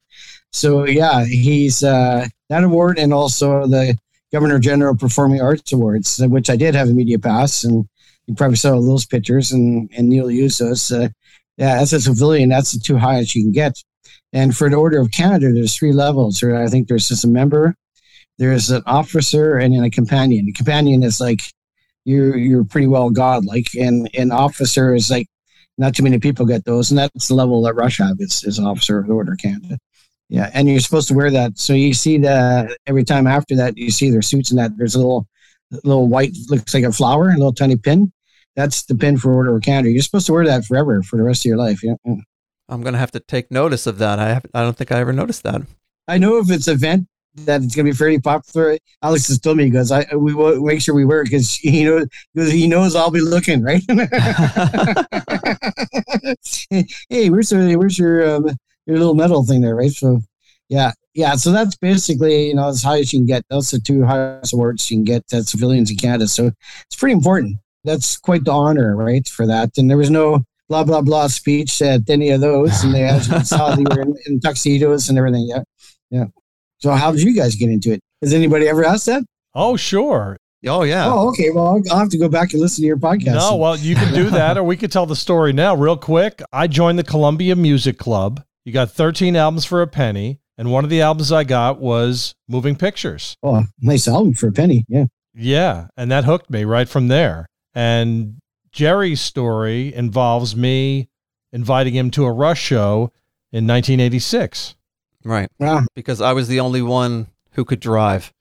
So yeah, he's uh, that award and also the Governor General Performing Arts Awards, which I did have a media pass, and you probably saw those pictures, and and Neil used those. Uh, yeah, as a civilian, that's the two highest you can get. And for the Order of Canada, there's three levels. Or I think there's just a member, there's an officer and then a companion. The companion is like you're you're pretty well godlike, and an officer is like not too many people get those, and that's the level that Rush have is, is officer of the Order of Canada. Yeah, and you're supposed to wear that. So you see the every time after that, you see their suits and that. There's a little little white looks like a flower, a little tiny pin that's the pin for Order of Canada. You're supposed to wear that forever for the rest of your life. Yeah. I'm gonna have to take notice of that. I have, I don't think I ever noticed that. I know if it's event that it's going to be fairly popular. Alex has told me he goes, I we will make sure we wear it because he knows because he knows I'll be looking right. hey, where's your where's your um, your little medal thing there, right? So, yeah, yeah. So that's basically you know as high as you can get. Those are the two highest awards you can get as civilians in Canada. So it's pretty important. That's quite the honor, right, for that. And there was no blah blah blah speech at any of those, and they actually saw they were in, in tuxedos and everything. Yeah, yeah. So how did you guys get into it? Has anybody ever asked that? Oh, sure. Oh yeah. Oh, okay. Well, I'll have to go back and listen to your podcast. No, well, you can do that, or we could tell the story now, real quick. I joined the Columbia Music Club. You got 13 albums for a penny, and one of the albums I got was Moving Pictures. Oh, nice album for a penny. Yeah. Yeah, and that hooked me right from there. And Jerry's story involves me inviting him to a Rush show in 1986. Right. Wow. Because I was the only one who could drive,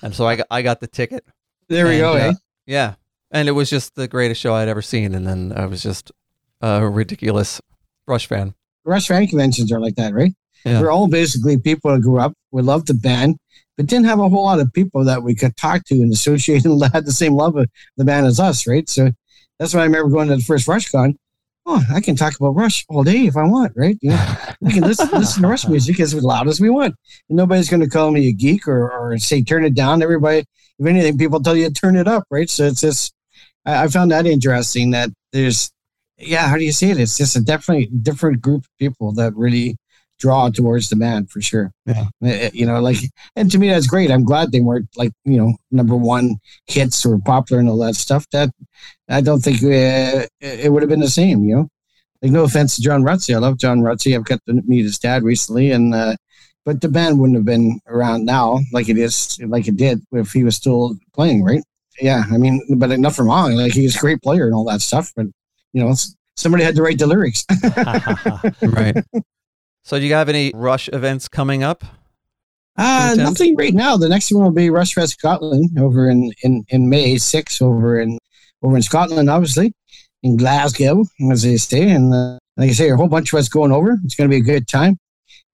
and so I got, I got the ticket. There we And, go. uh, eh? Yeah, and it was just the greatest show I'd ever seen, and then I was just a ridiculous Rush fan. Rush fan conventions are like that, right? Yeah. We're all basically people that grew up, we loved the band, but didn't have a whole lot of people that we could talk to and associate and had the same love of the band as us, right? So that's why I remember going to the first Rush con. Oh, I can talk about Rush all day if I want, right? You know, we can listen, listen to Rush music as loud as we want. And nobody's going to call me a geek or, or say turn it down. Everybody, if anything, people tell you turn it up, right? So it's just, I, I found that interesting that there's, yeah, how do you say it? It's just a definitely different group of people that really draw towards the band for sure. Yeah. Uh, You know, like, and to me, that's great. I'm glad they weren't like, you know, number one hits or popular and all that stuff. That I don't think uh, it would have been the same, you know. Like, no offense to John Rutsey. I love John Rutsey. I've got to meet his dad recently, and uh, but the band wouldn't have been around now like it is, like it did if he was still playing, right? Yeah, I mean, but enough from wrong. Like he's a great player and all that stuff, but you know, somebody had to write the lyrics. Right. so, do you have any Rush events coming up? Uh, attend? nothing right now. The next one will be Rush Fest Scotland over in, in, in May 6 over in over in Scotland, obviously, in Glasgow, as they say. And uh, like I say, a whole bunch of us going over. It's going to be a good time.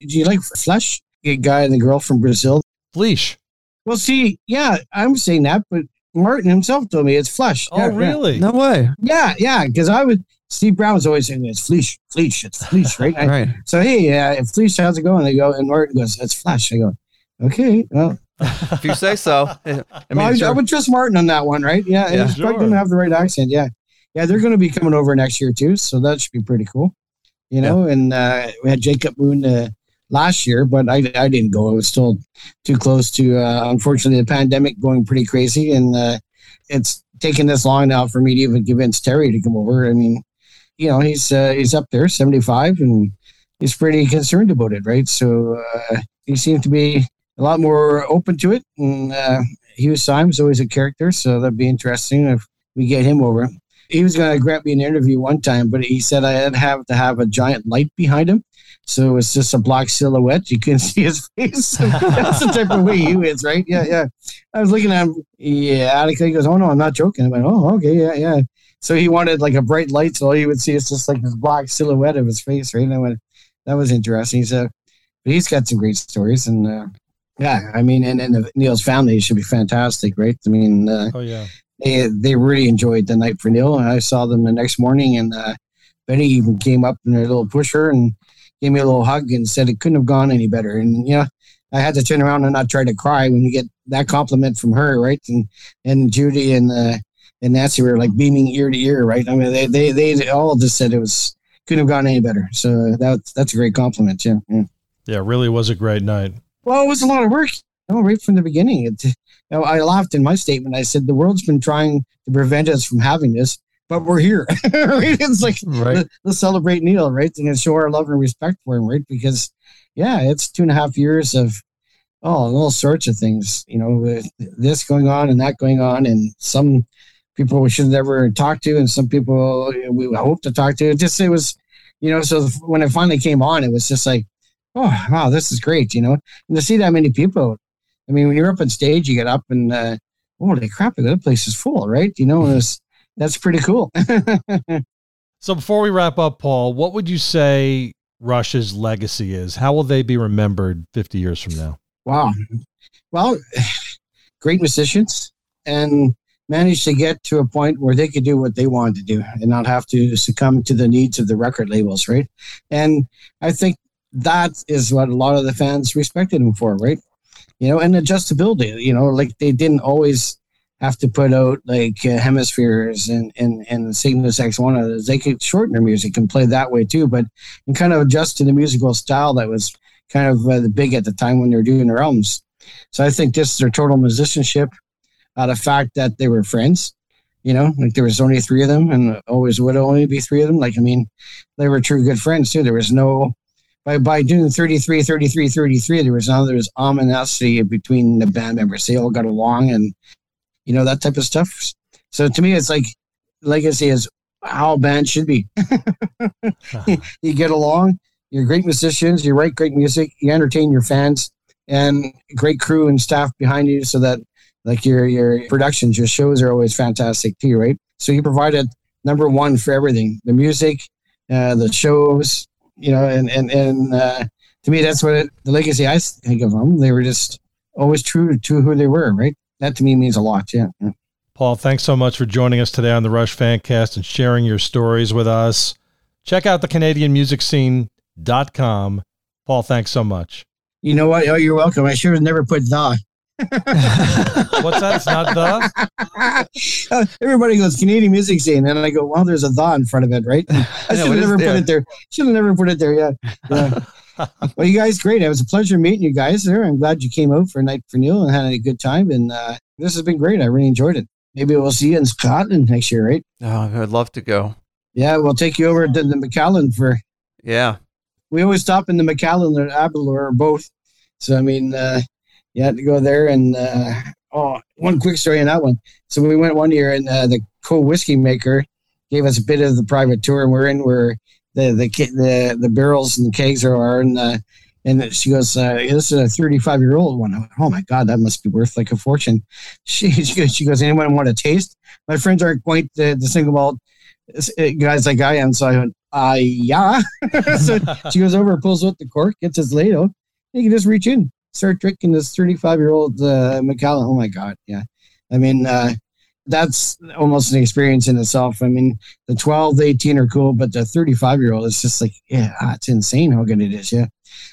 Do you like Flesh? A guy and the girl from Brazil. Leash. Well, see, yeah, I'm saying that, but Martin himself told me it's Flesh. Oh, Yeah, yeah. really? No way. Yeah, yeah, because I would. Steve Brown was always saying it's Fleesh, Fleesh, it's Fleesh, right? I- Right. so hey, uh, if Fleesh, how's it going? They go, and Martin goes, it's Flesh. I go, okay, well, If you say so. I mean, Well, I, I would trust Martin on that one, right? Yeah, and Yeah. he's probably Sure. going to have the right accent. Yeah, yeah, they're going to be coming over next year too, so that should be pretty cool. You know, and uh, we had Jacob Moon uh, last year, but I, I didn't go. I was still too close to, uh, unfortunately, the pandemic going pretty crazy, and uh, it's taken this long now for me to even convince Terry to come over. I mean, you know, he's uh, he's up there, seventy five, and he's pretty concerned about it, right? So uh, he seemed to be a lot more open to it, and uh, Hugh Syme's always a character, so that'd be interesting if we get him over. He was going to grant me an interview one time, but he said I'd have to have a giant light behind him. So it's just a black silhouette. You couldn't see his face. That's the type of way Hugh is, right? Yeah, yeah. I was looking at him. Yeah, he goes, "Oh no, I'm not joking." I went, "Oh, okay, yeah, yeah." So he wanted like a bright light, so all you would see is just like this black silhouette of his face, right? And I went, "That was interesting." So, but he's got some great stories, and uh, yeah, I mean, and, and Neil's family should be fantastic, right? I mean, uh, Oh, yeah. They they really enjoyed the night for Neil, and I saw them the next morning, and uh, Betty even came up in her little pusher and gave me a little hug and said it couldn't have gone any better. And you know, I had to turn around and not try to cry when you get that compliment from her, right? And and Judy and uh, and Nancy were like beaming ear to ear, right? I mean, they they they all just said it was couldn't have gone any better. So that's that's a great compliment, yeah. yeah. Yeah, really was a great night. Well, it was a lot of work, you know, right from the beginning. It, know, I laughed in my statement. I said the world's been trying to prevent us from having this, but we're here. right? It's like Right. let, us celebrate Neil, right, and show our love and respect for him, right? Because yeah, it's two and a half years of oh, all sorts of things. You know, with this going on and that going on, and some people we should never talk to, and some people we hope to talk to. It just it was, you know. So when it finally came on, it was just like, oh wow, this is great, you know. And to see that many people, I mean, when you're up on stage, you get up and uh, holy crap, the place is full, right? You know, it's that's pretty cool. so before we wrap up, Paul, what would you say Rush's legacy is? How will they be remembered 50 years from now? Wow. Well, great musicians and managed to get to a point where they could do what they wanted to do and not have to succumb to the needs of the record labels, right? And I think that is what a lot of the fans respected him for, right? You know, and adjustability, you know, like they didn't always have to put out like uh, hemispheres and and and Cygnus X1 they could shorten their music and play that way too but and kind of adjust to the musical style that was kind of uh, the big at the time when they were doing their albums. So I think this is their total musicianship out of fact that they were friends you know like there was only three of them and always would only be three of them. Like I mean they were true good friends too. There was no by, by doing 33 33 33 there was none there was ominosity between the band members they all got along and you know, that type of stuff. So to me, it's like legacy is how a band should be. you get along, you're great musicians, you write great music, you entertain your fans, and great crew and staff behind you so that like your your productions, your shows are always fantastic too, right? So you provided number one for everything, the music, uh, the shows, you know, and and and uh, to me, that's what it, the legacy I think of them. They were just always true to who they were, right? that to me means a lot. Yeah. yeah. Paul, thanks so much for joining us today on the Rush Fancast and sharing your stories with us. Check out the Canadian music scene.com. Paul, thanks so much. You know what? Oh, you're welcome. I should have never put the. What's that? It's not the. Everybody goes Canadian music scene, and I go, "Well, there's a the in front of it, right?" I should have never put it there. Should have never put it there. Yeah. yeah well, you guys, great. It was a pleasure meeting you guys there. I'm glad you came out for a night for Neil and had a good time. And uh, this has been great. I really enjoyed it. Maybe we'll see you in Scotland next year, right? Oh, I'd love to go. Yeah, we'll take you over to the Macallan for. Yeah. We always stop in the Macallan or Aberlour or both. So, I mean, uh, you had to go there. And uh, oh, one quick story on that one. So, we went one year and uh, the cool whiskey maker gave us a bit of the private tour, and we're in where the the the the barrels and the kegs are and uh, and she goes, uh, "This is a 35 year old one." Went, oh my god, that must be worth like a fortune. She she goes, "Anyone want a taste?" My friends aren't quite the, the single malt uh, guys like I am, so I went, "Ah, uh, yeah." so she goes over, pulls out the cork, gets his ladle. You can just reach in, start drinking this 35 year old uh, Macallan. Oh my god, yeah. I mean, uh, that's almost an experience in itself. I mean, the 12, the 18 are cool, but the 35 year old is just like, yeah, ah, it's insane how good it is. Yeah.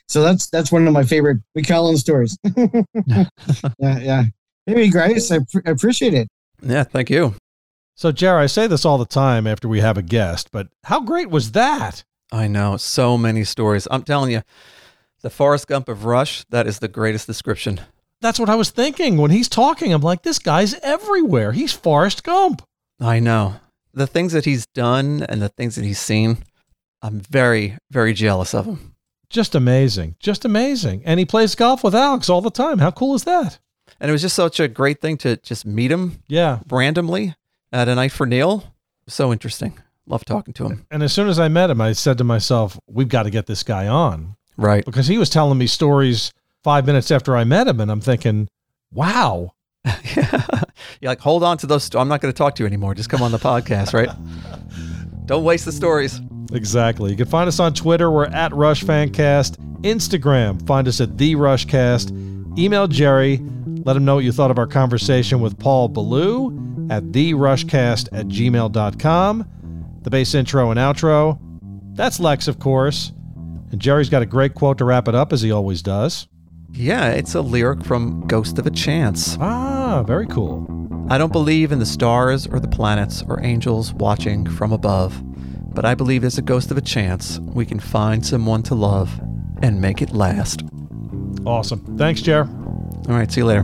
So that's that's one of my favorite Macallan stories. yeah, yeah. Maybe Grace, I, pr- I appreciate it. Yeah, thank you. So, Jerry, I say this all the time after we have a guest, but how great was that? I know so many stories. I'm telling you, the Forrest Gump of Rush, that is the greatest description that's what I was thinking when he's talking. I'm like, this guy's everywhere. He's Forrest Gump. I know. The things that he's done and the things that he's seen, I'm very, very jealous of him. Just amazing. Just amazing. And he plays golf with Alex all the time. How cool is that? And it was just such a great thing to just meet him. Yeah. Randomly at a night for Neil. So interesting. Love talking to him. And as soon as I met him, I said to myself, we've got to get this guy on. Right. Because he was telling me stories five minutes after I met him, and I'm thinking, wow. yeah. You're like, hold on to those. St- I'm not going to talk to you anymore. Just come on the podcast, right? Don't waste the stories. Exactly. You can find us on Twitter. We're at Rush Fancast. Instagram. Find us at The Rushcast. Email Jerry. Let him know what you thought of our conversation with Paul Ballou at TheRushcast at gmail.com. The bass intro and outro. That's Lex, of course. And Jerry's got a great quote to wrap it up, as he always does. Yeah, it's a lyric from Ghost of a Chance. Ah, very cool. I don't believe in the stars or the planets or angels watching from above, but I believe there's a ghost of a chance we can find someone to love and make it last. Awesome. Thanks, Jer. All right, see you later.